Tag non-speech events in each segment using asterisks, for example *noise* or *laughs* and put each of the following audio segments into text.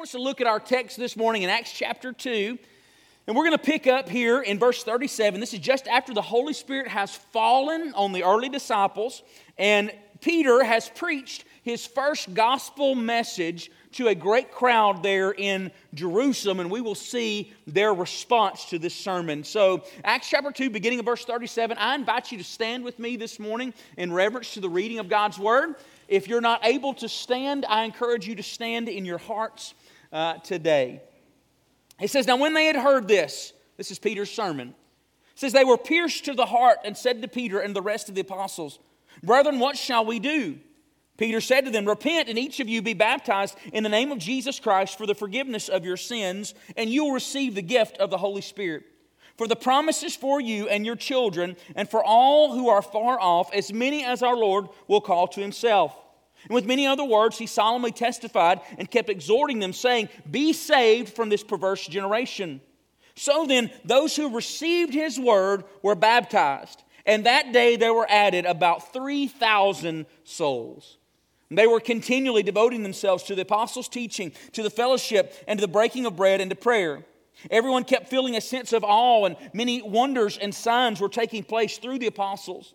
want us to look at our text this morning in Acts chapter 2. And we're going to pick up here in verse 37. This is just after the Holy Spirit has fallen on the early disciples, and Peter has preached his first gospel message to a great crowd there in Jerusalem, and we will see their response to this sermon. So, Acts chapter 2, beginning of verse 37, I invite you to stand with me this morning in reverence to the reading of God's word. If you're not able to stand, I encourage you to stand in your hearts uh, today. He says, Now when they had heard this, this is Peter's sermon, says, They were pierced to the heart and said to Peter and the rest of the apostles, Brethren, what shall we do? Peter said to them, Repent and each of you be baptized in the name of Jesus Christ for the forgiveness of your sins, and you will receive the gift of the Holy Spirit. For the promise is for you and your children, and for all who are far off, as many as our Lord will call to himself. And with many other words, he solemnly testified and kept exhorting them, saying, Be saved from this perverse generation. So then, those who received his word were baptized, and that day there were added about 3,000 souls. They were continually devoting themselves to the apostles' teaching, to the fellowship, and to the breaking of bread and to prayer. Everyone kept feeling a sense of awe, and many wonders and signs were taking place through the apostles.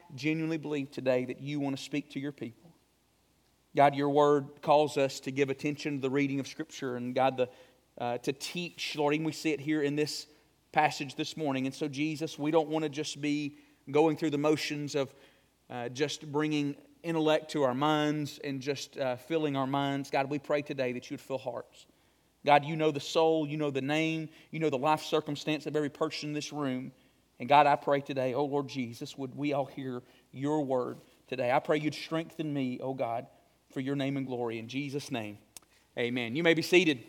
genuinely believe today that you want to speak to your people. God, your word calls us to give attention to the reading of Scripture and, God, the, uh, to teach. Lord, even we see it here in this passage this morning. And so, Jesus, we don't want to just be going through the motions of uh, just bringing intellect to our minds and just uh, filling our minds. God, we pray today that you would fill hearts. God, you know the soul, you know the name, you know the life circumstance of every person in this room. And God, I pray today, oh Lord Jesus, would we all hear your word today? I pray you'd strengthen me, oh God, for your name and glory. In Jesus' name, amen. You may be seated.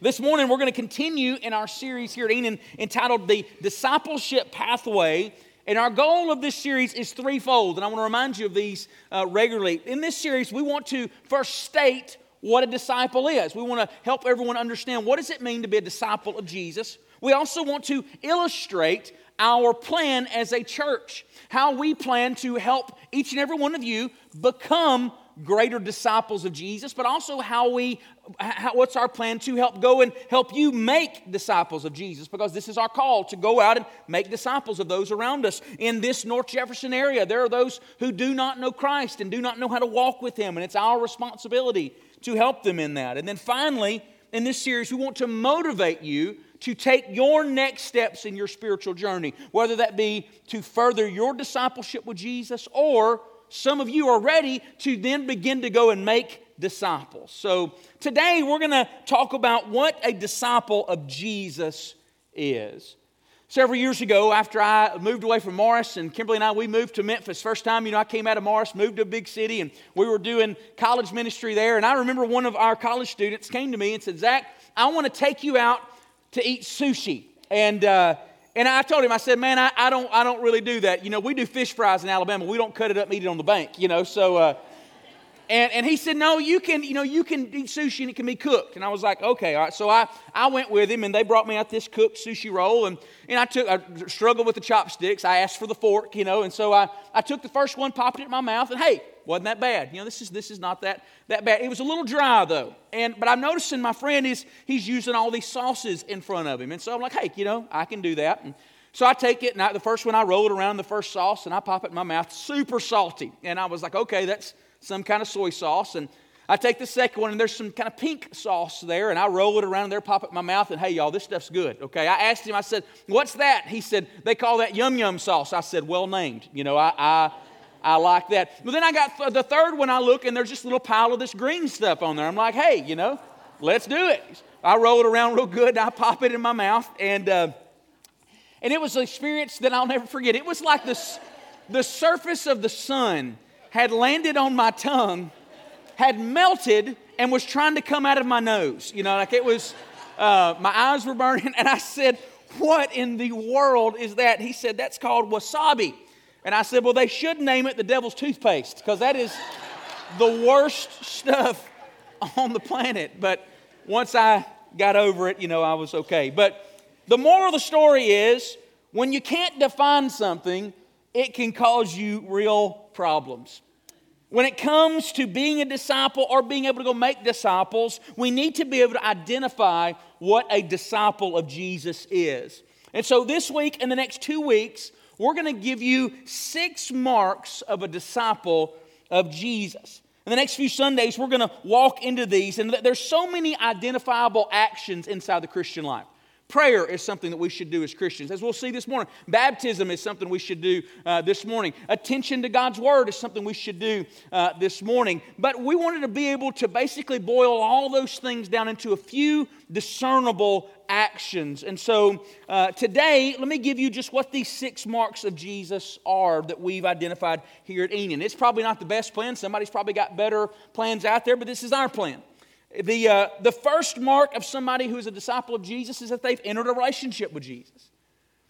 This morning, we're going to continue in our series here at Enon entitled The Discipleship Pathway. And our goal of this series is threefold. And I want to remind you of these uh, regularly. In this series, we want to first state what a disciple is. We want to help everyone understand what does it mean to be a disciple of Jesus. We also want to illustrate our plan as a church, how we plan to help each and every one of you become greater disciples of Jesus, but also how we, how, what's our plan to help go and help you make disciples of Jesus, because this is our call to go out and make disciples of those around us. In this North Jefferson area, there are those who do not know Christ and do not know how to walk with Him, and it's our responsibility to help them in that. And then finally, in this series, we want to motivate you to take your next steps in your spiritual journey, whether that be to further your discipleship with Jesus or some of you are ready to then begin to go and make disciples. So today we're going to talk about what a disciple of Jesus is. Several years ago, after I moved away from Morris, and Kimberly and I, we moved to Memphis. First time, you know, I came out of Morris, moved to a big city, and we were doing college ministry there. And I remember one of our college students came to me and said, Zach, I want to take you out to eat sushi. And, uh, and I told him, I said, man, I, I, don't, I don't really do that. You know, we do fish fries in Alabama. We don't cut it up and eat it on the bank, you know. So, uh, and, and he said, no, you can, you know, you can eat sushi and it can be cooked. And I was like, okay, all right. So I, I went with him and they brought me out this cooked sushi roll. And, and I took, I struggled with the chopsticks. I asked for the fork, you know. And so I, I took the first one, popped it in my mouth, and hey, wasn't that bad. You know, this is, this is not that, that bad. It was a little dry though. And, but I'm noticing my friend is, he's using all these sauces in front of him. And so I'm like, hey, you know, I can do that. And, so I take it, and I, the first one I roll it around the first sauce, and I pop it in my mouth, super salty. And I was like, okay, that's some kind of soy sauce. And I take the second one, and there's some kind of pink sauce there, and I roll it around there, pop it in my mouth, and hey, y'all, this stuff's good. Okay, I asked him, I said, what's that? He said, they call that yum yum sauce. I said, well named. You know, I, I, I like that. But then I got th- the third one, I look, and there's just a little pile of this green stuff on there. I'm like, hey, you know, let's do it. I roll it around real good, and I pop it in my mouth, and, uh, and it was an experience that I'll never forget. It was like this, the surface of the sun had landed on my tongue, had melted, and was trying to come out of my nose. You know, like it was, uh, my eyes were burning. *laughs* And I said, What in the world is that? He said, That's called wasabi. And I said, Well, they should name it the devil's toothpaste because that is the worst stuff on the planet. But once I got over it, you know, I was okay. But the moral of the story is when you can't define something, it can cause you real problems. When it comes to being a disciple or being able to go make disciples, we need to be able to identify what a disciple of Jesus is. And so this week and the next two weeks, we're going to give you six marks of a disciple of Jesus. In the next few Sundays, we're going to walk into these, and there's so many identifiable actions inside the Christian life. Prayer is something that we should do as Christians. As we'll see this morning, baptism is something we should do uh, this morning. Attention to God's Word is something we should do uh, this morning. But we wanted to be able to basically boil all those things down into a few discernible actions. And so uh, today, let me give you just what these six marks of Jesus are that we've identified here at Enon. It's probably not the best plan. Somebody's probably got better plans out there, but this is our plan. The, uh, the first mark of somebody who is a disciple of Jesus is that they've entered a relationship with Jesus.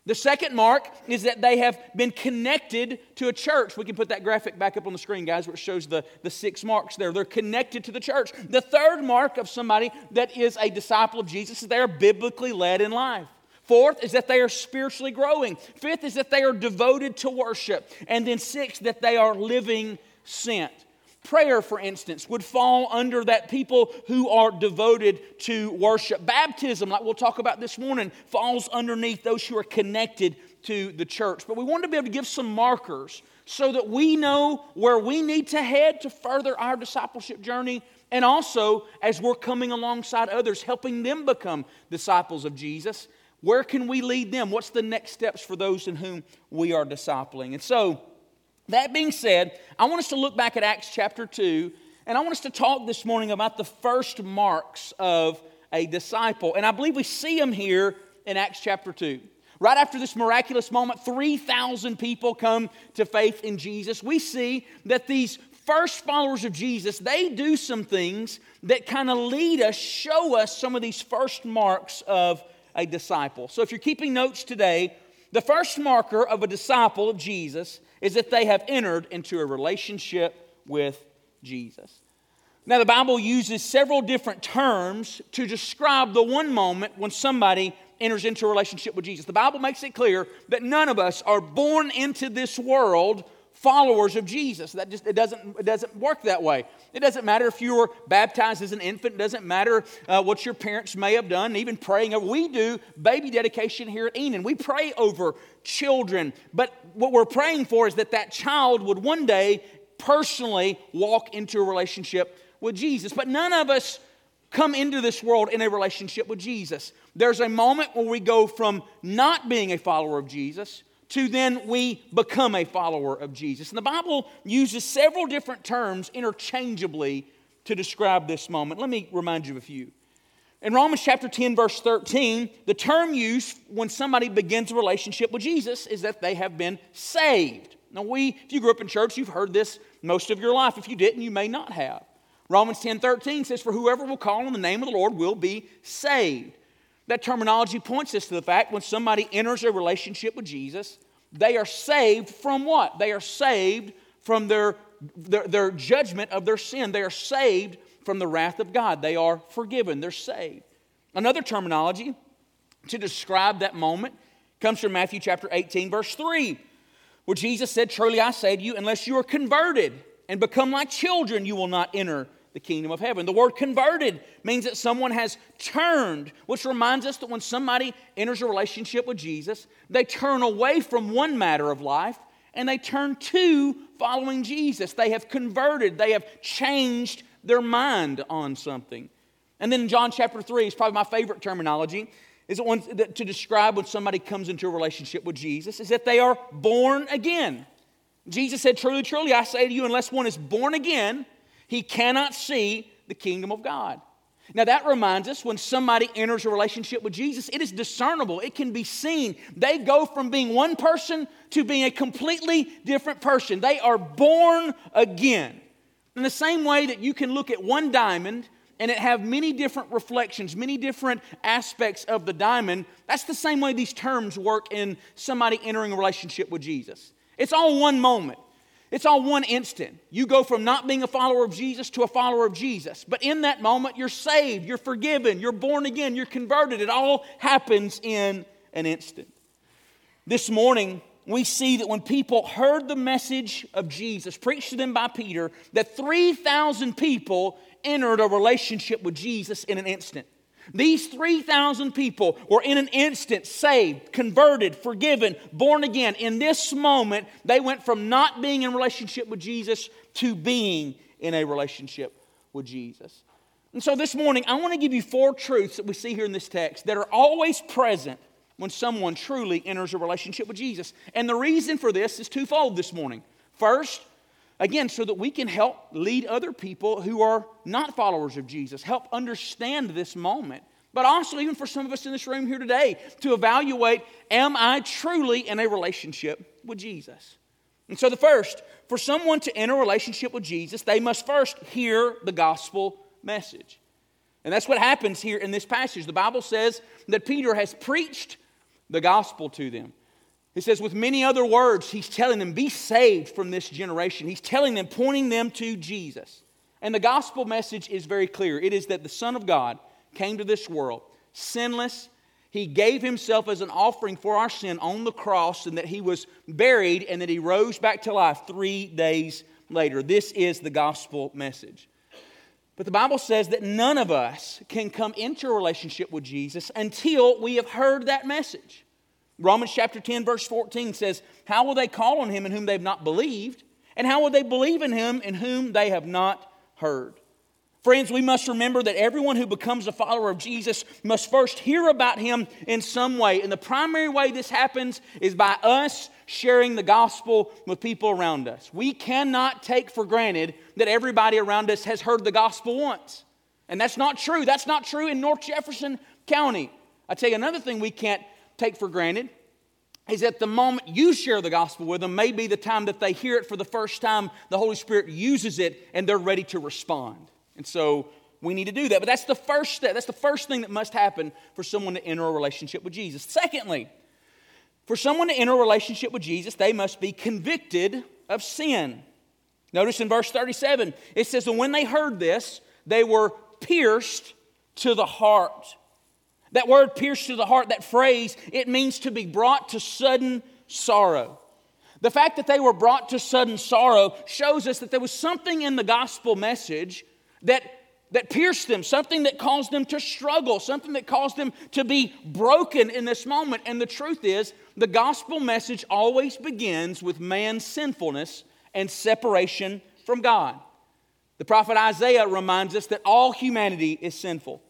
The second mark is that they have been connected to a church. We can put that graphic back up on the screen, guys, it shows the, the six marks there. They're connected to the church. The third mark of somebody that is a disciple of Jesus is they are biblically led in life. Fourth is that they are spiritually growing. Fifth is that they are devoted to worship. And then sixth, that they are living sent. Prayer, for instance, would fall under that people who are devoted to worship. Baptism, like we'll talk about this morning, falls underneath those who are connected to the church. But we wanted to be able to give some markers so that we know where we need to head to further our discipleship journey. And also, as we're coming alongside others, helping them become disciples of Jesus, where can we lead them? What's the next steps for those in whom we are discipling? And so, that being said, I want us to look back at Acts chapter 2, and I want us to talk this morning about the first marks of a disciple. And I believe we see them here in Acts chapter 2. Right after this miraculous moment, 3,000 people come to faith in Jesus. We see that these first followers of Jesus, they do some things that kind of lead us, show us some of these first marks of a disciple. So if you're keeping notes today, the first marker of a disciple of Jesus is that they have entered into a relationship with Jesus. Now, the Bible uses several different terms to describe the one moment when somebody enters into a relationship with Jesus. The Bible makes it clear that none of us are born into this world followers of Jesus. That just it doesn't it doesn't work that way. It doesn't matter if you were baptized as an infant. It doesn't matter uh, what your parents may have done. Even praying, we do baby dedication here at Enon. We pray over children, but what we're praying for is that that child would one day personally walk into a relationship with Jesus. But none of us come into this world in a relationship with Jesus. There's a moment where we go from not being a follower of Jesus to then we become a follower of Jesus. And the Bible uses several different terms interchangeably to describe this moment. Let me remind you of a few. In Romans chapter 10, verse 13, the term used when somebody begins a relationship with Jesus is that they have been saved. Now, we, if you grew up in church, you've heard this most of your life. If you didn't, you may not have. Romans 10 13 says, For whoever will call on the name of the Lord will be saved. That terminology points us to the fact when somebody enters a relationship with Jesus, they are saved from what? They are saved from their, their, their, judgment of their sin. They are saved from the wrath of God. They are forgiven. They're saved. Another terminology to describe that moment comes from Matthew chapter 18, verse 3, where Jesus said, Truly I say to you, unless you are converted and become like children, you will not enter the kingdom of heaven. The word converted means that someone has turned, which reminds us that when somebody enters a relationship with Jesus, they turn away from one matter of life and they turn to following Jesus. They have converted, they have changed their mind on something. And then in John chapter 3 is probably my favorite terminology. Is it one to describe when somebody comes into a relationship with Jesus? Is that they are born again. Jesus said, Truly, truly, I say to you, unless one is born again, he cannot see the kingdom of God. Now, that reminds us when somebody enters a relationship with Jesus, it is discernible, it can be seen. They go from being one person to being a completely different person. They are born again. In the same way that you can look at one diamond and it have many different reflections, many different aspects of the diamond, that's the same way these terms work in somebody entering a relationship with Jesus. It's all one moment. It's all one instant. You go from not being a follower of Jesus to a follower of Jesus. But in that moment, you're saved, you're forgiven, you're born again, you're converted. It all happens in an instant. This morning, we see that when people heard the message of Jesus preached to them by Peter, that 3,000 people entered a relationship with Jesus in an instant. These 3,000 people were in an instant saved, converted, forgiven, born again. In this moment, they went from not being in relationship with Jesus to being in a relationship with Jesus. And so this morning, I want to give you four truths that we see here in this text that are always present when someone truly enters a relationship with Jesus. And the reason for this is twofold this morning. First, Again, so that we can help lead other people who are not followers of Jesus, help understand this moment. But also, even for some of us in this room here today, to evaluate am I truly in a relationship with Jesus? And so, the first, for someone to enter a relationship with Jesus, they must first hear the gospel message. And that's what happens here in this passage. The Bible says that Peter has preached the gospel to them. He says, with many other words, he's telling them, be saved from this generation. He's telling them, pointing them to Jesus. And the gospel message is very clear it is that the Son of God came to this world sinless. He gave himself as an offering for our sin on the cross, and that he was buried and that he rose back to life three days later. This is the gospel message. But the Bible says that none of us can come into a relationship with Jesus until we have heard that message. Romans chapter 10, verse 14 says, How will they call on him in whom they have not believed? And how will they believe in him in whom they have not heard? Friends, we must remember that everyone who becomes a follower of Jesus must first hear about him in some way. And the primary way this happens is by us sharing the gospel with people around us. We cannot take for granted that everybody around us has heard the gospel once. And that's not true. That's not true in North Jefferson County. I tell you another thing we can't take for granted is that the moment you share the gospel with them may be the time that they hear it for the first time, the Holy Spirit uses it and they're ready to respond. And so we need to do that. But that's the first step. That's the first thing that must happen for someone to enter a relationship with Jesus. Secondly, for someone to enter a relationship with Jesus, they must be convicted of sin. Notice in verse 37, it says, And when they heard this, they were pierced to the heart. That word pierced to the heart, that phrase, it means to be brought to sudden sorrow. The fact that they were brought to sudden sorrow shows us that there was something in the gospel message that, that pierced them, something that caused them to struggle, something that caused them to be broken in this moment. And the truth is, the gospel message always begins with man's sinfulness and separation from God. The prophet Isaiah reminds us that all humanity is sinful.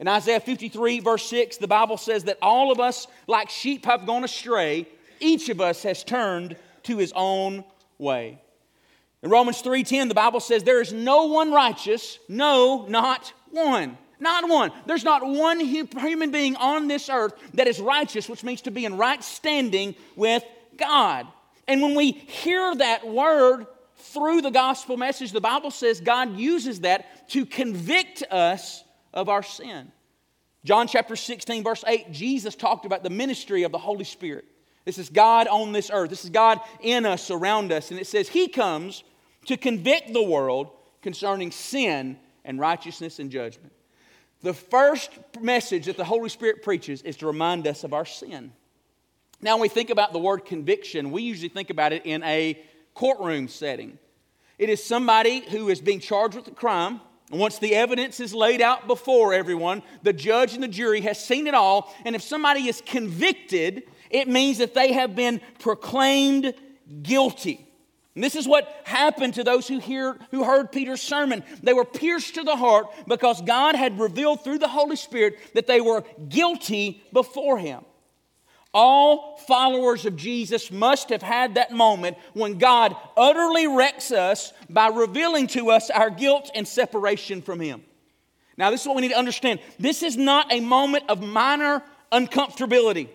In Isaiah 53, verse 6, the Bible says that all of us, like sheep, have gone astray. Each of us has turned to his own way. In Romans 3:10, the Bible says, There is no one righteous, no, not one. Not one. There's not one human being on this earth that is righteous, which means to be in right standing with God. And when we hear that word through the gospel message, the Bible says God uses that to convict us of our sin. John chapter 16, verse 8, Jesus talked about the ministry of the Holy Spirit. This is God on this earth. This is God in us, around us. And it says, He comes to convict the world concerning sin and righteousness and judgment. The first message that the Holy Spirit preaches is to remind us of our sin. Now, when we think about the word conviction, we usually think about it in a courtroom setting. It is somebody who is being charged with a crime once the evidence is laid out before everyone, the judge and the jury has seen it all, and if somebody is convicted, it means that they have been proclaimed guilty. And this is what happened to those who, hear, who heard Peter's sermon. They were pierced to the heart because God had revealed through the Holy Spirit that they were guilty before Him. All followers of Jesus must have had that moment when God utterly wrecks us by revealing to us our guilt and separation from Him. Now, this is what we need to understand. This is not a moment of minor uncomfortability,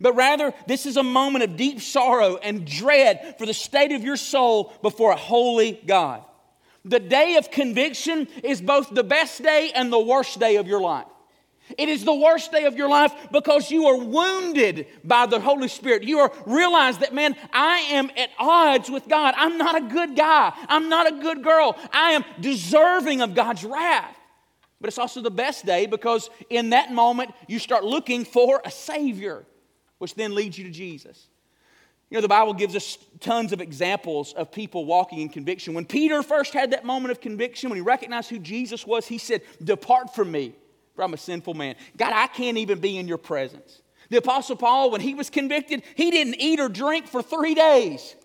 but rather, this is a moment of deep sorrow and dread for the state of your soul before a holy God. The day of conviction is both the best day and the worst day of your life. It is the worst day of your life because you are wounded by the Holy Spirit. You are realize that, man, I am at odds with God. I'm not a good guy. I'm not a good girl. I am deserving of God's wrath. But it's also the best day because in that moment you start looking for a Savior, which then leads you to Jesus. You know, the Bible gives us tons of examples of people walking in conviction. When Peter first had that moment of conviction, when he recognized who Jesus was, he said, Depart from me for I'm a sinful man. God, I can't even be in your presence. The Apostle Paul, when he was convicted, he didn't eat or drink for three days.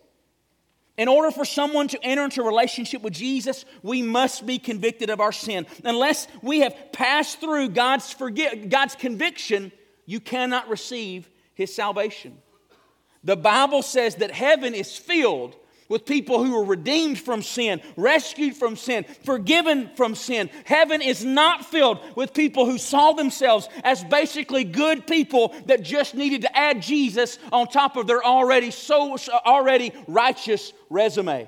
In order for someone to enter into a relationship with Jesus, we must be convicted of our sin. Unless we have passed through God's, forgi- God's conviction, you cannot receive his salvation. The Bible says that heaven is filled with people who are redeemed from sin, rescued from sin, forgiven from sin. Heaven is not filled with people who saw themselves as basically good people that just needed to add Jesus on top of their already so already righteous resume.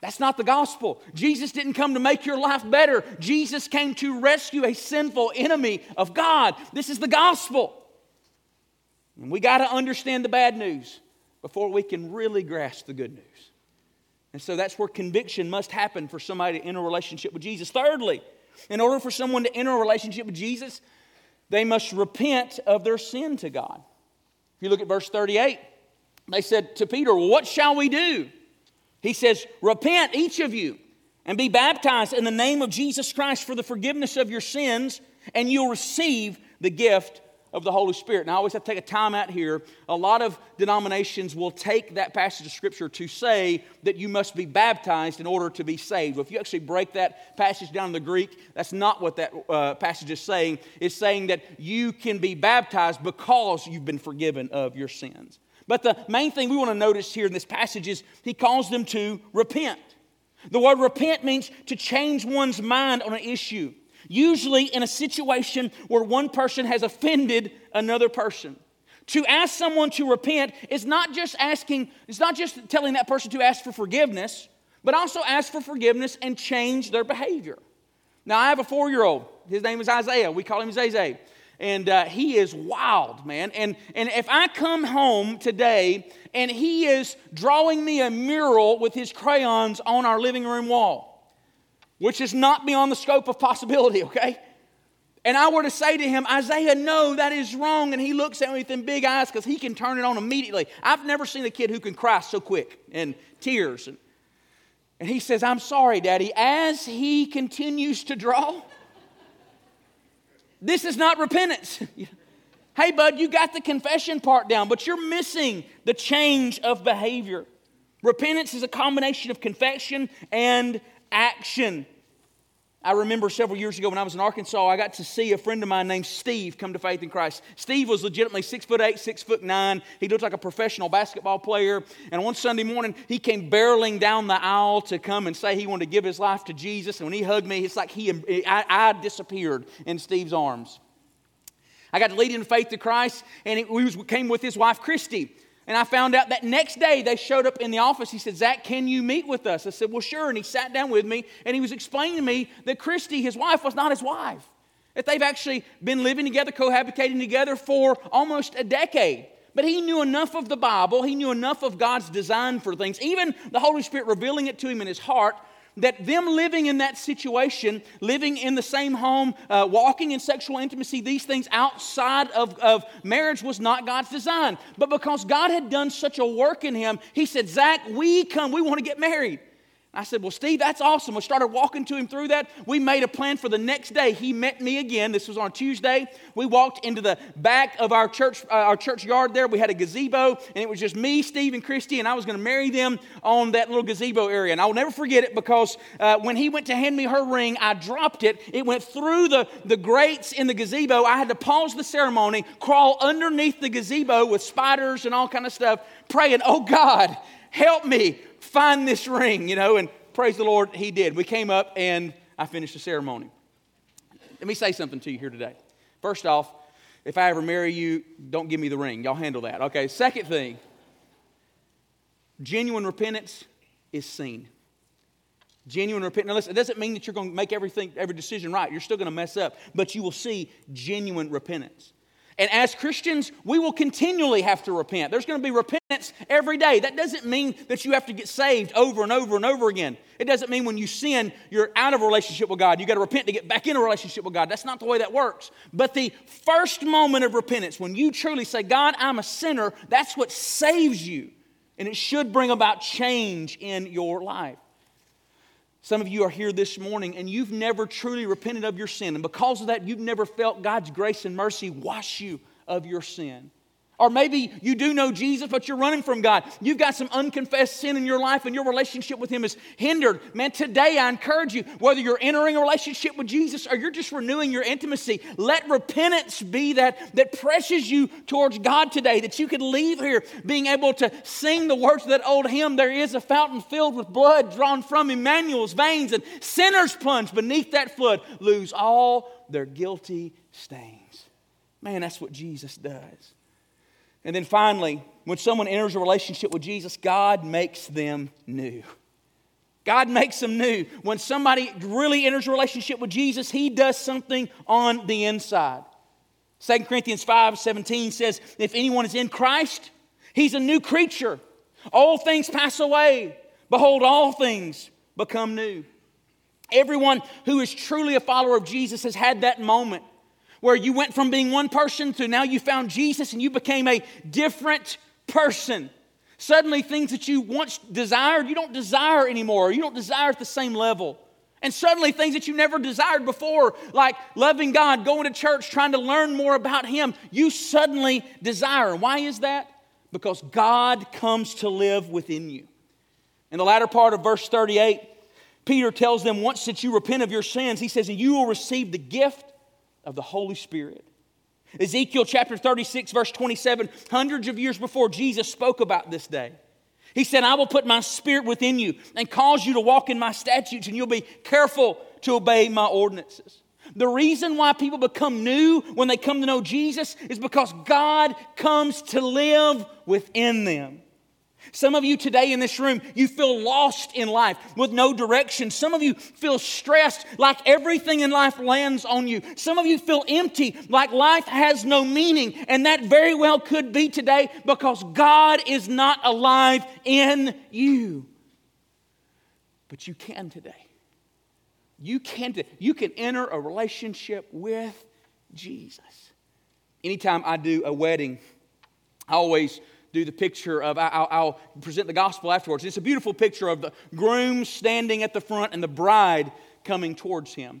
That's not the gospel. Jesus didn't come to make your life better. Jesus came to rescue a sinful enemy of God. This is the gospel. And we got to understand the bad news before we can really grasp the good news. And so that's where conviction must happen for somebody to enter a relationship with Jesus. Thirdly, in order for someone to enter a relationship with Jesus, they must repent of their sin to God. If you look at verse 38, they said to Peter, well, What shall we do? He says, Repent, each of you, and be baptized in the name of Jesus Christ for the forgiveness of your sins, and you'll receive the gift of the Holy Spirit. Now, I always have to take a time out here. A lot of denominations will take that passage of Scripture to say that you must be baptized in order to be saved. Well, If you actually break that passage down in the Greek, that's not what that uh, passage is saying. It's saying that you can be baptized because you've been forgiven of your sins. But the main thing we want to notice here in this passage is he calls them to repent. The word repent means to change one's mind on an issue usually in a situation where one person has offended another person. To ask someone to repent is not just asking, it's not just telling that person to ask for forgiveness, but also ask for forgiveness and change their behavior. Now, I have a four year old. His name is Isaiah. We call him Zay Zay, And uh, he is wild, man. And, and if I come home today and he is drawing me a mural with his crayons on our living room wall, which is not beyond the scope of possibility, okay? And I were to say to him, Isaiah, no, that is wrong. And he looks at me with big eyes because he can turn it on immediately. I've never seen a kid who can cry so quick and tears. And, and he says, I'm sorry, Daddy. As he continues to draw, this is not repentance. *laughs* hey, bud, you got the confession part down, but you're missing the change of behavior. Repentance is a combination of confession and action. I remember several years ago when I was in Arkansas, I got to see a friend of mine named Steve come to faith in Christ. Steve was legitimately six foot eight, six foot nine. He looked like a professional basketball player. And one Sunday morning, he came barreling down the aisle to come and say he wanted to give his life to Jesus. And when he hugged me, it's like he, I, I disappeared in Steve's arms. I got to lead him to faith to Christ, and he came with his wife, Christy. And I found out that next day they showed up in the office. He said, Zach, can you meet with us? I said, Well, sure. And he sat down with me and he was explaining to me that Christy, his wife, was not his wife. That they've actually been living together, cohabitating together for almost a decade. But he knew enough of the Bible, he knew enough of God's design for things, even the Holy Spirit revealing it to him in his heart, that them living in that situation, living in the same home, uh, walking in sexual intimacy, these things outside of, of marriage was not God's design. But because God had done such a work in him, he said, Zach, we come, we want to get married. I said, Well, Steve, that's awesome. We started walking to him through that. We made a plan for the next day. He met me again. This was on Tuesday. We walked into the back of our church, uh, our church yard there. We had a gazebo, and it was just me, Steve, and Christy, and I was going to marry them on that little gazebo area. And I will never forget it because uh, when he went to hand me her ring, I dropped it. It went through the, the grates in the gazebo. I had to pause the ceremony, crawl underneath the gazebo with spiders and all kind of stuff, praying, Oh God, help me find this ring, you know, and praise the Lord, he did. We came up and I finished the ceremony. Let me say something to you here today. First off, if I ever marry you, don't give me the ring. Y'all handle that. Okay, second thing genuine repentance is seen. Genuine repentance. Now listen, it doesn't mean that you're going to make everything, every decision right. You're still going to mess up, but you will see genuine repentance. And as Christians, we will continually have to repent. There's going to be repentance every day. That doesn't mean that you have to get saved over and over and over again. It doesn't mean when you sin, you're out of relationship with God. You got to repent to get back in a relationship with God. That's not the way that works. But the first moment of repentance, when you truly say, God, I'm a sinner, that's what saves you. And it should bring about change in your life. Some of you are here this morning and you've never truly repented of your sin. And because of that, you've never felt God's grace and mercy wash you of your sin. Or maybe you do know Jesus, but you're running from God. You've got some unconfessed sin in your life and your relationship with Him is hindered. Man, today I encourage you, whether you're entering a relationship with Jesus or you're just renewing your intimacy, let repentance be that that presses you towards God today, that you could leave here being able to sing the words of that old hymn, There is a fountain filled with blood drawn from Emmanuel's veins, and sinners plunge beneath that flood, lose all their guilty stains. Man, that's what Jesus does. And then finally, when someone enters a relationship with Jesus, God makes them new. God makes them new. When somebody really enters a relationship with Jesus, he does something on the inside. 2 Corinthians 5 17 says, If anyone is in Christ, he's a new creature. All things pass away. Behold, all things become new. Everyone who is truly a follower of Jesus has had that moment where you went from being one person to now you found Jesus and you became a different person. Suddenly, things that you once desired, you don't desire anymore. You don't desire at the same level. And suddenly, things that you never desired before, like loving God, going to church, trying to learn more about Him, you suddenly desire. And why is that? Because God comes to live within you. In the latter part of verse 38, Peter tells them, once that you repent of your sins, he says, and you will receive the gift of the Holy Spirit. Ezekiel chapter 36, verse 27, hundreds of years before Jesus spoke about this day. He said, I will put my spirit within you and cause you to walk in my statutes, and you'll be careful to obey my ordinances. The reason why people become new when they come to know Jesus is because God comes to live within them. Some of you today in this room, you feel lost in life with no direction. Some of you feel stressed like everything in life lands on you. Some of you feel empty like life has no meaning. And that very well could be today because God is not alive in you. But you can today. You can, you can enter a relationship with Jesus. Anytime I do a wedding, I always do the picture of, I'll, I'll, present the gospel afterwards. It's a beautiful picture of the groom standing at the front and the bride coming towards him.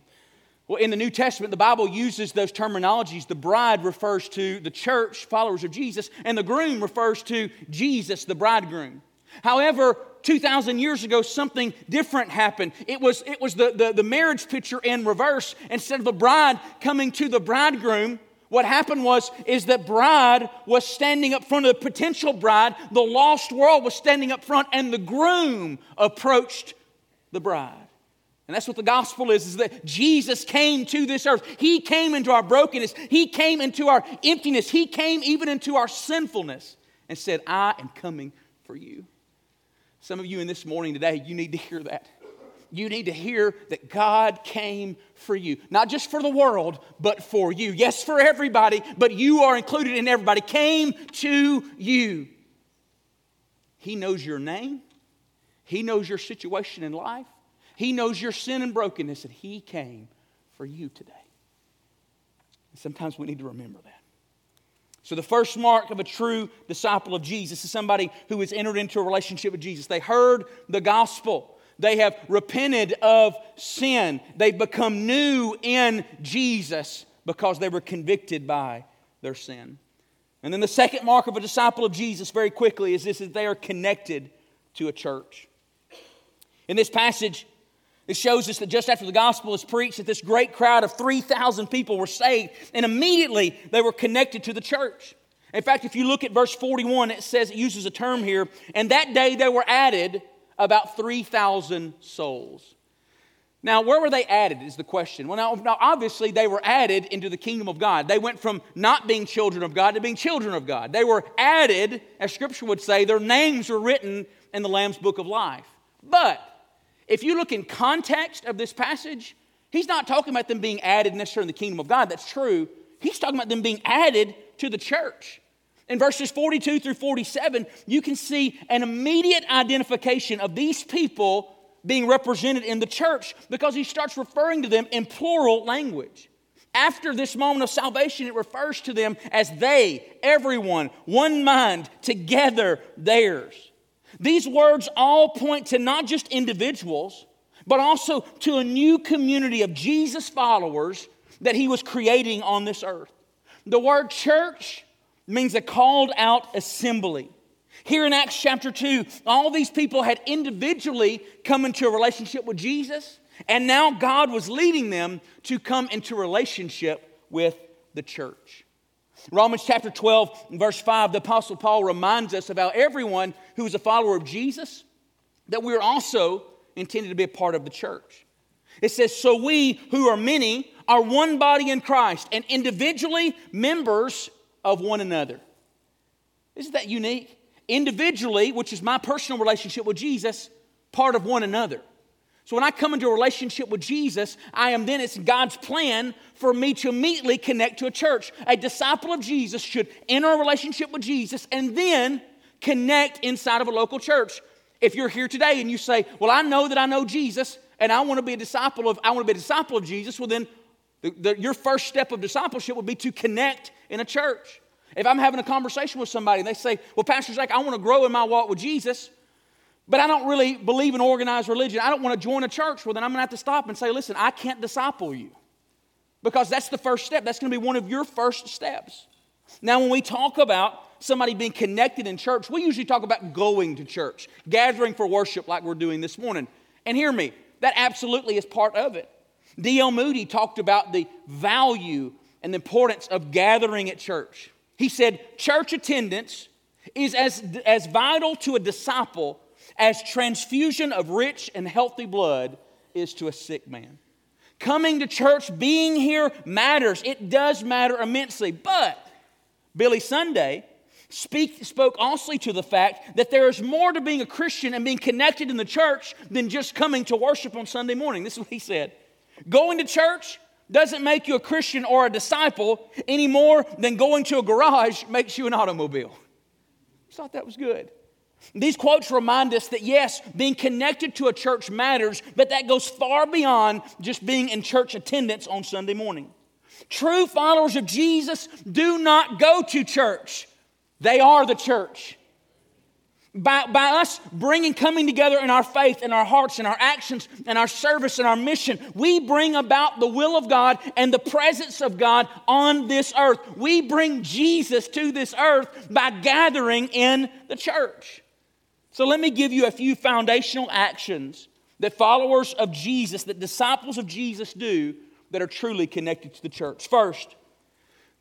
Well, in the New Testament, the Bible uses those terminologies. The bride refers to the church, followers of Jesus, and the groom refers to Jesus, the bridegroom. However, 2,000 years ago, something different happened. It was, it was the, the, the marriage picture in reverse. Instead of the bride coming to the bridegroom, what happened was is that bride was standing up front of the potential bride, the lost world was standing up front, and the groom approached the bride. And that's what the gospel is, is that Jesus came to this earth. He came into our brokenness. He came into our emptiness. He came even into our sinfulness and said, I am coming for you. Some of you in this morning today, you need to hear that you need to hear that God came for you. Not just for the world, but for you. Yes, for everybody, but you are included in everybody. Came to you. He knows your name, He knows your situation in life, He knows your sin and brokenness, and He came for you today. And sometimes we need to remember that. So, the first mark of a true disciple of Jesus is somebody who has entered into a relationship with Jesus. They heard the gospel. They have repented of sin. They've become new in Jesus because they were convicted by their sin. And then the second mark of a disciple of Jesus, very quickly, is this that they are connected to a church. In this passage, it shows us that just after the gospel is preached, that this great crowd of 3,000 people were saved, and immediately they were connected to the church. In fact, if you look at verse 41, it says, it uses a term here, and that day they were added about 3,000 souls. Now, where were they added is the question. Well, now, now, obviously, they were added into the kingdom of God. They went from not being children of God to being children of God. They were added, as Scripture would say, their names were written in the Lamb's book of life. But if you look in context of this passage, he's not talking about them being added necessarily in the kingdom of God. That's true. He's talking about them being added to the church. In verses 42 through 47, you can see an immediate identification of these people being represented in the church because he starts referring to them in plural language. After this moment of salvation, it refers to them as they, everyone, one mind, together, theirs. These words all point to not just individuals, but also to a new community of Jesus followers that he was creating on this earth. The word church means a called out assembly. Here in Acts chapter 2, all these people had individually come into a relationship with Jesus, and now God was leading them to come into relationship with the church. Romans chapter 12, verse 5, the Apostle Paul reminds us about everyone who is a follower of Jesus that we're also intended to be a part of the church. It says, So we who are many are one body in Christ and individually members of one another. Isn't that unique? Individually, which is my personal relationship with Jesus, part of one another. So when I come into a relationship with Jesus, I am then, it's God's plan for me to immediately connect to a church. A disciple of Jesus should enter a relationship with Jesus and then connect inside of a local church. If you're here today and you say, Well, I know that I know Jesus and I want to be a disciple of, I want to be a disciple of Jesus, well then the, the, your first step of discipleship would be to connect in a church. If I'm having a conversation with somebody and they say, Well, Pastor Zach, I want to grow in my walk with Jesus, but I don't really believe in organized religion. I don't want to join a church. Well, then I'm going to have to stop and say, listen, I can't disciple you. Because that's the first step. That's going to be one of your first steps. Now, when we talk about somebody being connected in church, we usually talk about going to church, gathering for worship like we're doing this morning. And hear me, that absolutely is part of it. D.L. Moody talked about the value and the importance of gathering at church. He said, Church attendance is as, as vital to a disciple as transfusion of rich and healthy blood is to a sick man. Coming to church, being here matters. It does matter immensely. But Billy Sunday speak, spoke also to the fact that there is more to being a Christian and being connected in the church than just coming to worship on Sunday morning. This is what he said. Going to church doesn't make you a Christian or a disciple any more than going to a garage makes you an automobile. I thought that was good. These quotes remind us that yes, being connected to a church matters, but that goes far beyond just being in church attendance on Sunday morning. True followers of Jesus do not go to church, they are the church. By, by us bringing, coming together in our faith, in our hearts, in our actions, and our service, and our mission, we bring about the will of God and the presence of God on this earth. We bring Jesus to this earth by gathering in the church. So let me give you a few foundational actions that followers of Jesus, that disciples of Jesus do that are truly connected to the church. First,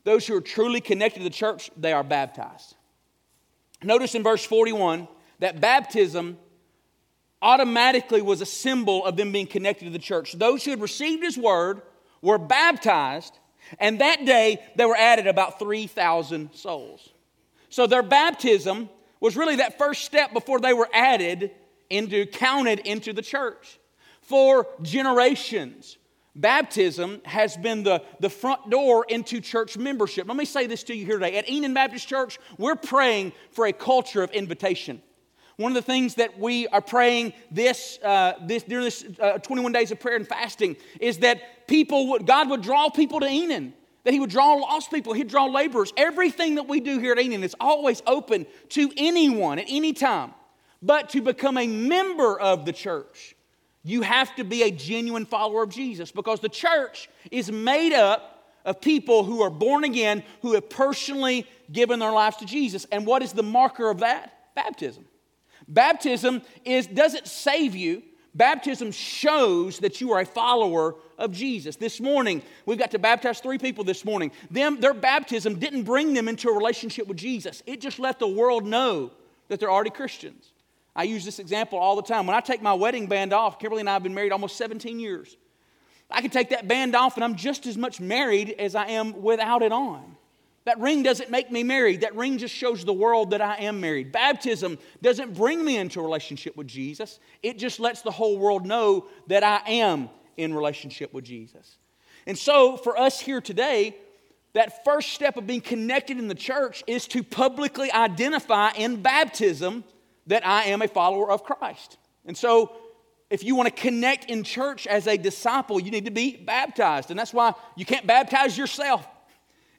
those who are truly connected to the church, they are baptized. Notice in verse 41 that baptism automatically was a symbol of them being connected to the church. Those who had received his word were baptized, and that day they were added about 3,000 souls. So their baptism was really that first step before they were added into, counted into the church. For generations, baptism has been the, the front door into church membership. Let me say this to you here today. At Enon Baptist Church, we're praying for a culture of invitation. One of the things that we are praying this, uh, this during this uh, 21 days of prayer and fasting is that people would, God would draw people to Enon that he would draw lost people, he'd draw laborers. Everything that we do here at Enon is always open to anyone at any time. But to become a member of the church, you have to be a genuine follower of Jesus because the church is made up of people who are born again, who have personally given their lives to Jesus. And what is the marker of that? Baptism. Baptism is doesn't save you, Baptism shows that you are a follower of Jesus. This morning, we've got to baptize three people this morning. Them, their baptism didn't bring them into a relationship with Jesus, it just let the world know that they're already Christians. I use this example all the time. When I take my wedding band off, Kimberly and I have been married almost 17 years. I can take that band off and I'm just as much married as I am without it on That ring doesn't make me married. That ring just shows the world that I am married. Baptism doesn't bring me into a relationship with Jesus, it just lets the whole world know that I am in relationship with Jesus. And so, for us here today, that first step of being connected in the church is to publicly identify in baptism that I am a follower of Christ. And so, if you want to connect in church as a disciple, you need to be baptized. And that's why you can't baptize yourself.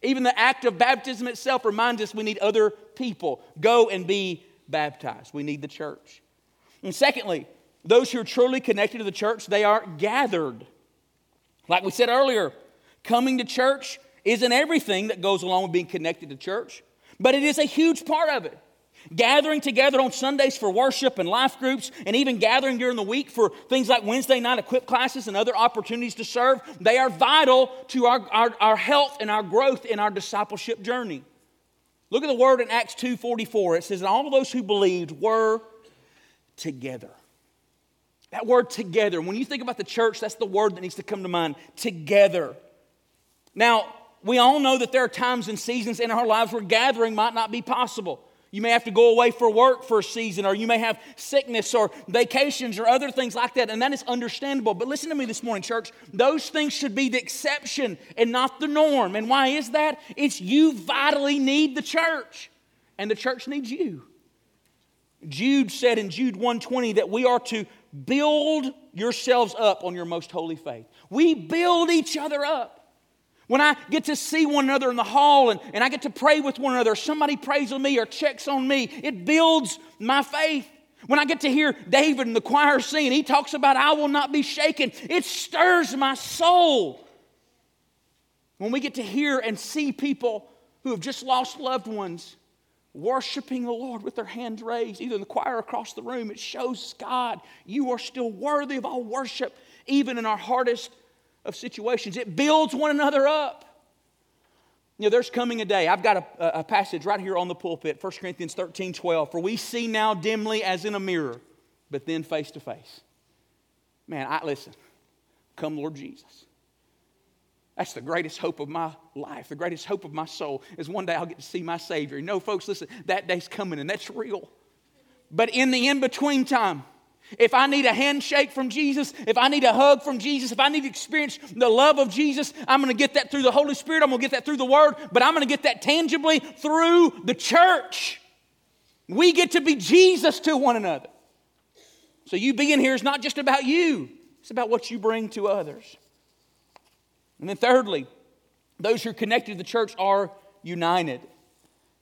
Even the act of baptism itself reminds us we need other people. Go and be baptized. We need the church. And secondly, those who are truly connected to the church, they are gathered. Like we said earlier, coming to church isn't everything that goes along with being connected to church, but it is a huge part of it. Gathering together on Sundays for worship and life groups, and even gathering during the week for things like Wednesday night equip classes and other opportunities to serve, they are vital to our, our, our health and our growth in our discipleship journey. Look at the word in Acts 2.44. It says, and all those who believed were together. That word together, when you think about the church, that's the word that needs to come to mind. Together. Now, we all know that there are times and seasons in our lives where gathering might not be possible. You may have to go away for work for a season, or you may have sickness or vacations or other things like that, and that is understandable. But listen to me this morning, church. Those things should be the exception and not the norm. And why is that? It's you vitally need the church, and the church needs you. Jude said in Jude 120 that we are to build yourselves up on your most holy faith. We build each other up. When I get to see one another in the hall and, and I get to pray with one another, somebody prays on me or checks on me, it builds my faith. When I get to hear David in the choir sing, he talks about, I will not be shaken, it stirs my soul. When we get to hear and see people who have just lost loved ones worshiping the Lord with their hands raised, either in the choir across the room, it shows God, you are still worthy of all worship, even in our hardest of situations. It builds one another up. You know, there's coming a day. I've got a, a, passage right here on the pulpit, 1 Corinthians 13 12. For we see now dimly as in a mirror, but then face to face. Man, I listen. Come, Lord Jesus. That's the greatest hope of my life, the greatest hope of my soul is one day I'll get to see my Savior. Know, folks, listen, that day's coming and that's real. But in the in between time, if I need a handshake from Jesus, if I need a hug from Jesus, if I need to experience the love of Jesus, I'm going to get that through the Holy Spirit. I'm going to get that through the Word, but I'm going to get that tangibly through the church. We get to be Jesus to one another. So, you being here is not just about you, it's about what you bring to others. And then, thirdly, those who are connected to the church are united.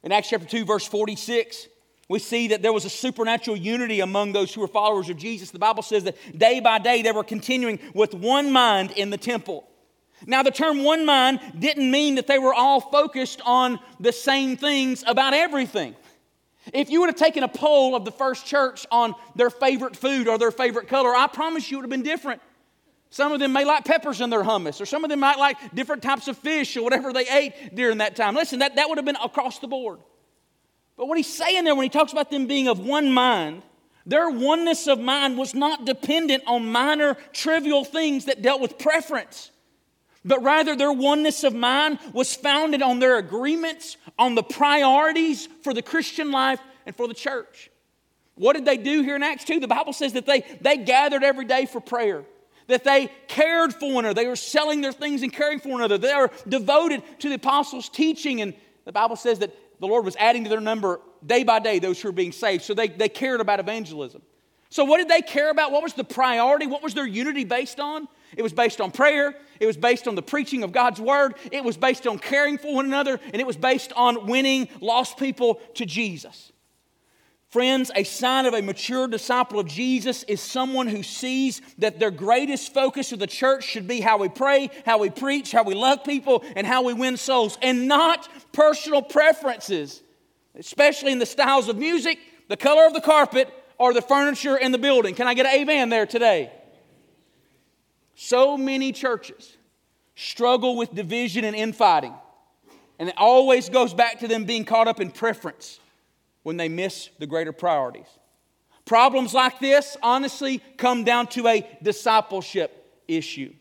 In Acts chapter 2, verse 46, we see that there was a supernatural unity among those who were followers of Jesus. The Bible says that day by day they were continuing with one mind in the temple. Now, the term one mind didn't mean that they were all focused on the same things about everything. If you would have taken a poll of the first church on their favorite food or their favorite color, I promise you it would have been different. Some of them may like peppers in their hummus, or some of them might like different types of fish or whatever they ate during that time. Listen, that, that would have been across the board. But what he's saying there when he talks about them being of one mind, their oneness of mind was not dependent on minor, trivial things that dealt with preference, but rather their oneness of mind was founded on their agreements on the priorities for the Christian life and for the church. What did they do here in Acts 2? The Bible says that they, they gathered every day for prayer, that they cared for one another, they were selling their things and caring for one another, they were devoted to the apostles' teaching, and the Bible says that the Lord was adding to their number day by day those who were being saved. So they, they cared about evangelism. So, what did they care about? What was the priority? What was their unity based on? It was based on prayer. It was based on the preaching of God's word. It was based on caring for one another. And it was based on winning lost people to Jesus. Friends, a sign of a mature disciple of Jesus is someone who sees that their greatest focus of the church should be how we pray, how we preach, how we love people, and how we win souls, and not personal preferences, especially in the styles of music, the color of the carpet, or the furniture in the building. Can I get an amen there today? So many churches struggle with division and infighting, and it always goes back to them being caught up in preference when they miss the greater priorities. Problems like this, honestly, come down to a discipleship issue.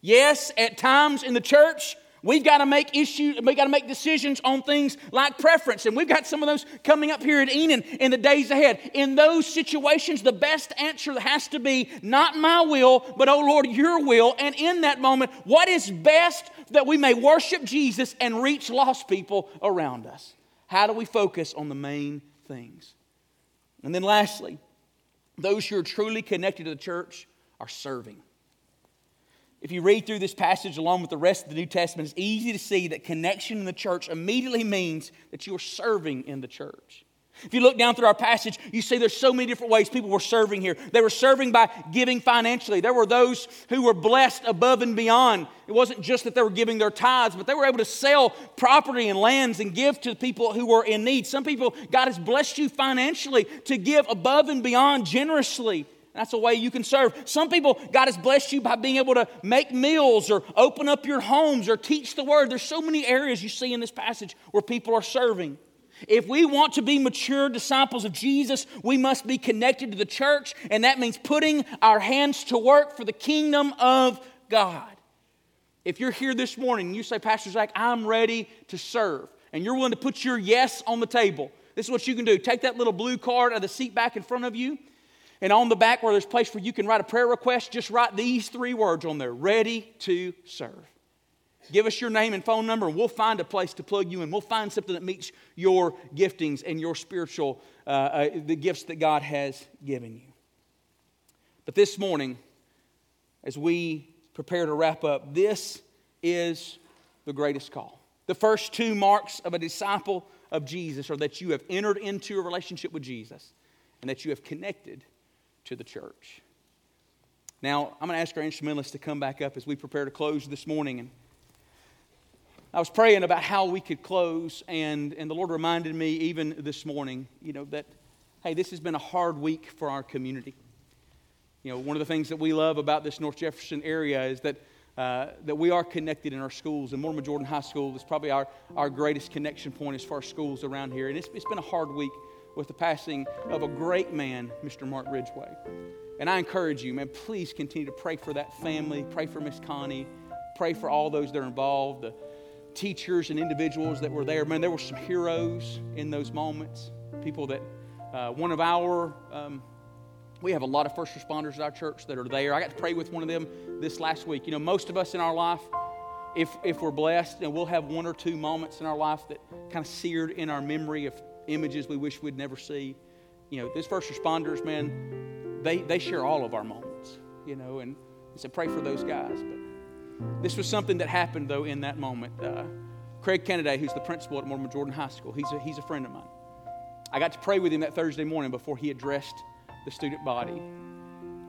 Yes, at times in the church, We've got to make issues, we've got to make decisions on things like preference. And we've got some of those coming up here at Enon in the days ahead. In those situations, the best answer has to be not my will, but oh Lord, your will. And in that moment, what is best that we may worship Jesus and reach lost people around us? How do we focus on the main things? And then lastly, those who are truly connected to the church are serving. If you read through this passage along with the rest of the New Testament, it's easy to see that connection in the church immediately means that you are serving in the church. If you look down through our passage, you see there's so many different ways people were serving here. They were serving by giving financially. There were those who were blessed above and beyond. It wasn't just that they were giving their tithes, but they were able to sell property and lands and give to people who were in need. Some people, God has blessed you financially to give above and beyond generously. That's a way you can serve. Some people, God has blessed you by being able to make meals or open up your homes or teach the word. There's so many areas you see in this passage where people are serving. If we want to be mature disciples of Jesus, we must be connected to the church, and that means putting our hands to work for the kingdom of God. If you're here this morning and you say, Pastor Zach, I'm ready to serve, and you're willing to put your yes on the table, this is what you can do. Take that little blue card out of the seat back in front of you, and on the back where there's a place where you can write a prayer request, just write these three words on there ready to serve. Give us your name and phone number, and we'll find a place to plug you in. We'll find something that meets your giftings and your spiritual, uh, uh, the gifts that God has given you. But this morning, as we prepare to wrap up, this is the greatest call. The first two marks of a disciple of Jesus are that you have entered into a relationship with Jesus and that you have connected to the church. Now, I'm going to ask our instrumentalist to come back up as we prepare to close this morning. And I was praying about how we could close, and, and the Lord reminded me even this morning, you know, that, hey, this has been a hard week for our community. You know, one of the things that we love about this North Jefferson area is that, uh, that we are connected in our schools, and Mortimer Jordan High School is probably our, our greatest connection point as far as schools around here. And it's, it's been a hard week with the passing of a great man, Mr. Mark Ridgway. And I encourage you, man, please continue to pray for that family, pray for Miss Connie, pray for all those that are involved, the teachers and individuals that were there. Man, there were some heroes in those moments. People that, uh, one of our, um, we have a lot of first responders at our church that are there. I got to pray with one of them this last week. You know, most of us in our life, if, if we're blessed, and we'll have one or two moments in our life that kind of seared in our memory of images we wish we'd never see. You know, these first responders, man, they, they share all of our moments, you know, and I said, pray for those guys. But this was something that happened, though, in that moment. Uh, Craig Kennedy, who's the principal at Mortimer Jordan High School, he's a, he's a friend of mine. I got to pray with him that Thursday morning before he addressed the student body.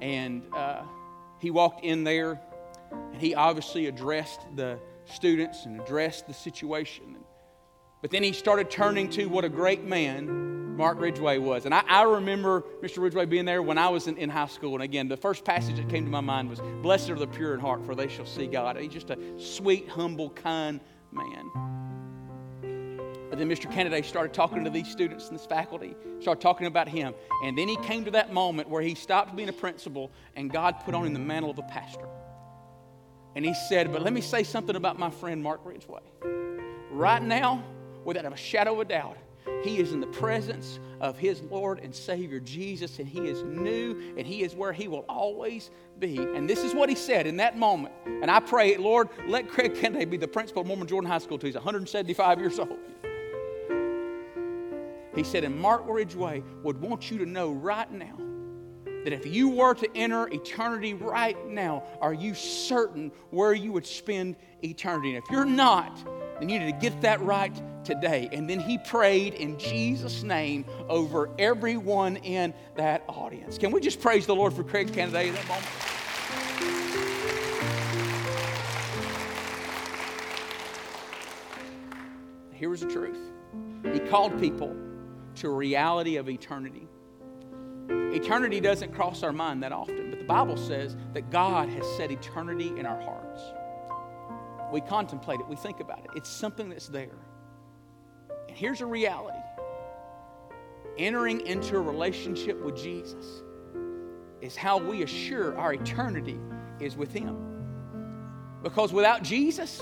And uh, he walked in there, and he obviously addressed the students and addressed the situation. But then he started turning to what a great man Mark Ridgway was. And I, I remember Mr. Ridgway being there when I was in, in, high school. And again, the first passage that came to my mind was, Blessed are the pure in heart, for they shall see God. He's just a sweet, humble, kind man. But then Mr. Kennedy started talking to these students and this faculty, started talking about him. And then he came to that moment where he stopped being a principal and God put on him the mantle of a pastor. And he said, But let me say something about my friend Mark Ridgway. Right now, without a shadow of doubt, he is in the presence of his Lord and Savior Jesus, and he is new, and he is where he will always be. And this is what he said in that moment. And I pray, Lord, let Craig Kennedy be the principal of Mortimer Jordan High School till he's 175 years old. He said, and Mark Ridgway would want you to know right now that if you were to enter eternity right now, are you certain where you would spend eternity? And if you're not, then you need to get that right today. And then he prayed in Jesus' name over everyone in that audience. Can we just praise the Lord for Craig Kennedy in that moment? Here was the truth. He called people to a reality of eternity. Eternity doesn't cross our mind that often, but the Bible says that God has set eternity in our hearts. We contemplate it, we think about it. It's something that's there. Here's a reality entering into a relationship with Jesus is how we assure our eternity is with Him. Because without Jesus,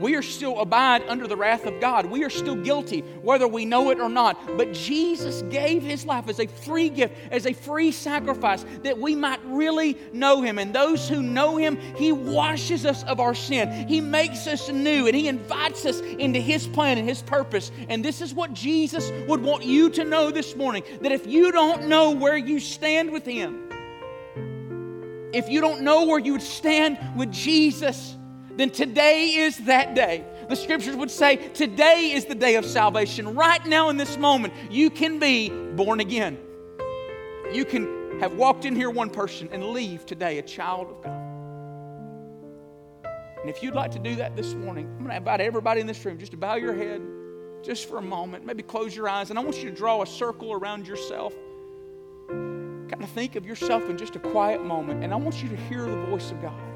we are still abide under the wrath of God. We are still guilty, whether we know it or not. But Jesus gave his life as a free gift, as a free sacrifice, that we might really know him. And those who know him, he washes us of our sin. He makes us new, and he invites us into his plan and his purpose. And this is what Jesus would want you to know this morning that if you don't know where you stand with him, if you don't know where you would stand with Jesus, then today is that day. The scriptures would say, Today is the day of salvation. Right now, in this moment, you can be born again. You can have walked in here one person and leave today a child of God. And if you'd like to do that this morning, I'm going to invite everybody in this room just to bow your head just for a moment. Maybe close your eyes, and I want you to draw a circle around yourself. Kind of think of yourself in just a quiet moment, and I want you to hear the voice of God.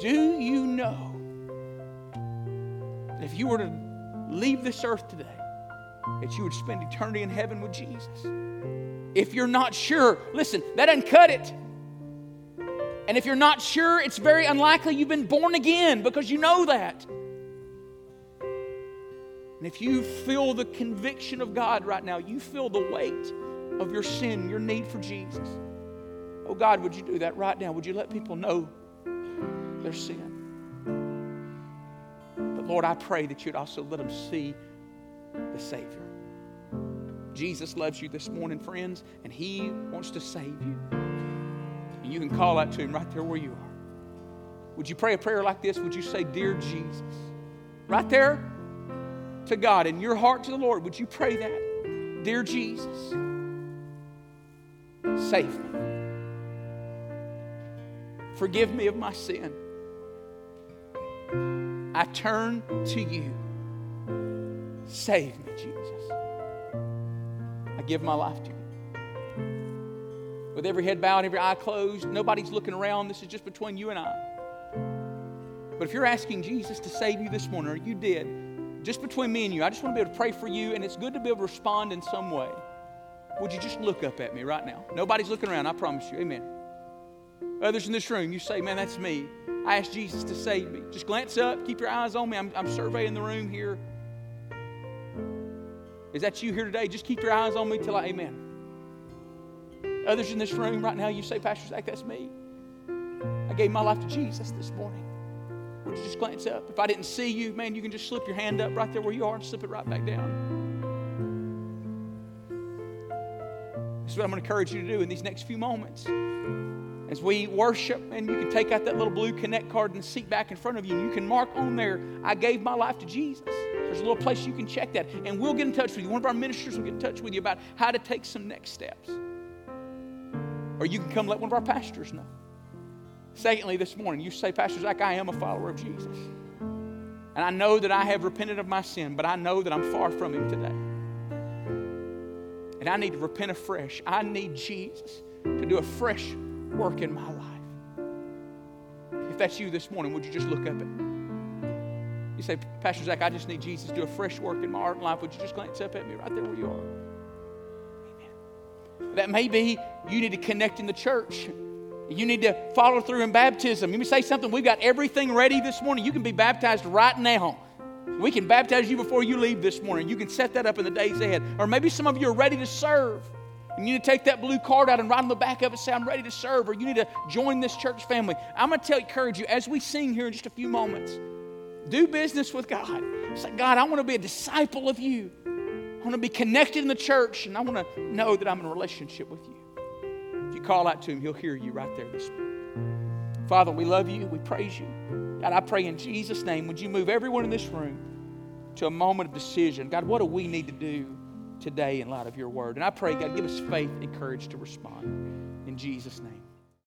Do you know that if you were to leave this earth today, that you would spend eternity in heaven with Jesus? If you're not sure, listen, that doesn't cut it. And if you're not sure, it's very unlikely you've been born again because you know that. And if you feel the conviction of God right now, you feel the weight of your sin, your need for Jesus. Oh God, would you do that right now? Would you let people know their sin. But Lord, I pray that you'd also let them see the Savior. Jesus loves you this morning, friends, and He wants to save you. And you can call out to Him right there where you are. Would you pray a prayer like this? Would you say, Dear Jesus? Right there to God, in your heart to the Lord, would you pray that? Dear Jesus, save me. Forgive me of my sin. I turn to you. Save me, Jesus. I give my life to you. With every head bowed, every eye closed, nobody's looking around. This is just between you and I. But if you're asking Jesus to save you this morning, or you did, just between me and you, I just want to be able to pray for you, and it's good to be able to respond in some way. Would you just look up at me right now? Nobody's looking around, I promise you. Amen. Others in this room, you say, Man, that's me. I ask Jesus to save me. Just glance up, keep your eyes on me. I'm, I'm surveying the room here. Is that you here today? Just keep your eyes on me till I, amen. Others in this room right now, you say, Pastor Zach, that's me. I gave my life to Jesus this morning. Would you just glance up? If I didn't see you, man, you can just slip your hand up right there where you are and slip it right back down. This is what I'm going to encourage you to do in these next few moments as we worship, and you can take out that little blue connect card and seat back in front of you, and you can mark on there, I gave my life to Jesus. There's a little place you can check that, and we'll get in touch with you. One of our ministers will get in touch with you about how to take some next steps. Or you can come let one of our pastors know. Secondly, this morning, you say, Pastor Zach, I am a follower of Jesus. And I know that I have repented of my sin, but I know that I'm far from Him today. And I need to repent afresh. I need Jesus to do a fresh work in my life. If that's you this morning, would you just look up at me? You say, Pastor Zach, I just need Jesus to do a fresh work in my heart and life. Would you just glance up at me right there where you are? Amen. That may be you need to connect in the church. You need to follow through in baptism. Let me say something. We've got everything ready this morning. You can be baptized right now. We can baptize you before you leave this morning. You can set that up in the days ahead. Or maybe some of you are ready to serve. You need to take that blue card out and write on the back of it, say, I'm ready to serve, or you need to join this church family. I'm going to tell, encourage you as we sing here in just a few moments, do business with God. Say, God, I want to be a disciple of you. I want to be connected in the church, and I want to know that I'm in a relationship with you. If you call out to Him, He'll hear you right there this morning. Father, we love you. We praise you. God, I pray in Jesus' name, would you move everyone in this room to a moment of decision? God, what do we need to do? Today in light of your word. And I pray, God, give us faith and courage to respond. In Jesus' name.